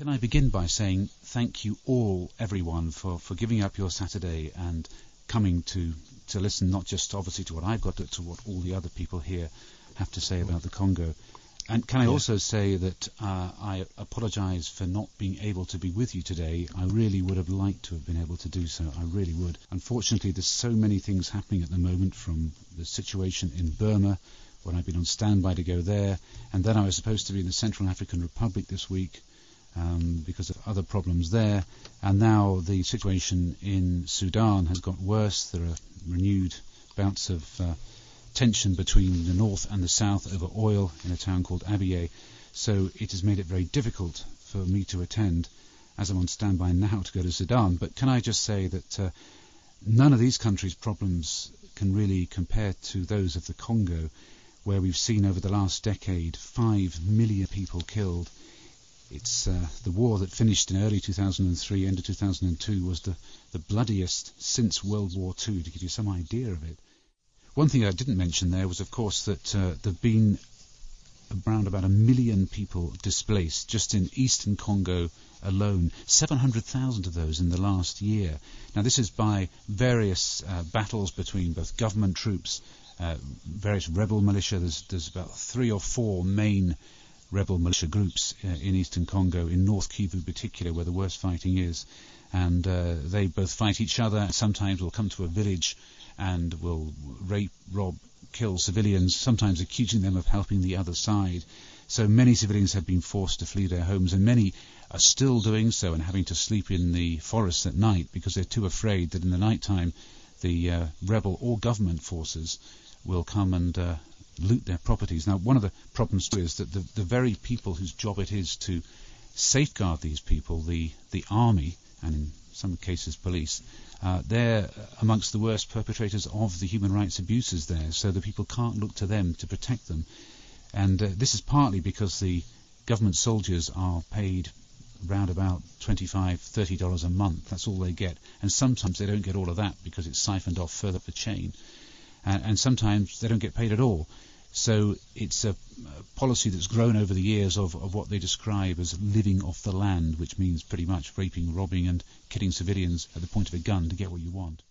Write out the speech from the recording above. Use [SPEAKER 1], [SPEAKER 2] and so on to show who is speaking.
[SPEAKER 1] Can I begin by saying thank you all, everyone, for, for giving up your Saturday and coming to, to listen not just obviously to what I've got, but to what all the other people here have to say about the Congo. And can I yeah. also say that uh, I apologise for not being able to be with you today. I really would have liked to have been able to do so. I really would. Unfortunately, there's so many things happening at the moment from the situation in Burma, when I've been on standby to go there, and then I was supposed to be in the Central African Republic this week, um, because of other problems there. And now the situation in Sudan has got worse. There are renewed bouts of uh, tension between the north and the south over oil in a town called Abyei. So it has made it very difficult for me to attend as I'm on standby now to go to Sudan. But can I just say that uh, none of these countries' problems can really compare to those of the Congo, where we've seen over the last decade five million people killed it's uh, the war that finished in early 2003, end of 2002, was the, the bloodiest since World War II, to give you some idea of it. One thing I didn't mention there was, of course, that uh, there have been around about a million people displaced just in eastern Congo alone, 700,000 of those in the last year. Now, this is by various uh, battles between both government troops, uh, various rebel militia. There's, there's about three or four main rebel militia groups uh, in eastern Congo, in North Kivu in particular, where the worst fighting is. And uh, they both fight each other. Sometimes will come to a village and will rape, rob, kill civilians, sometimes accusing them of helping the other side. So many civilians have been forced to flee their homes, and many are still doing so and having to sleep in the forests at night because they're too afraid that in the night time the uh, rebel or government forces will come and uh, loot their properties. Now, one of the problems too is that the, the very people whose job it is to safeguard these people, the, the army, and in some cases police, uh, they're amongst the worst perpetrators of the human rights abuses there, so the people can't look to them to protect them. And uh, this is partly because the government soldiers are paid around about 25 $30 a month. That's all they get. And sometimes they don't get all of that because it's siphoned off further up the chain. And, and sometimes they don't get paid at all. So it's a, policy that's grown over the years of, of what they describe as living off the land, which means pretty much raping, robbing, and killing civilians at the point of a gun to get what you want.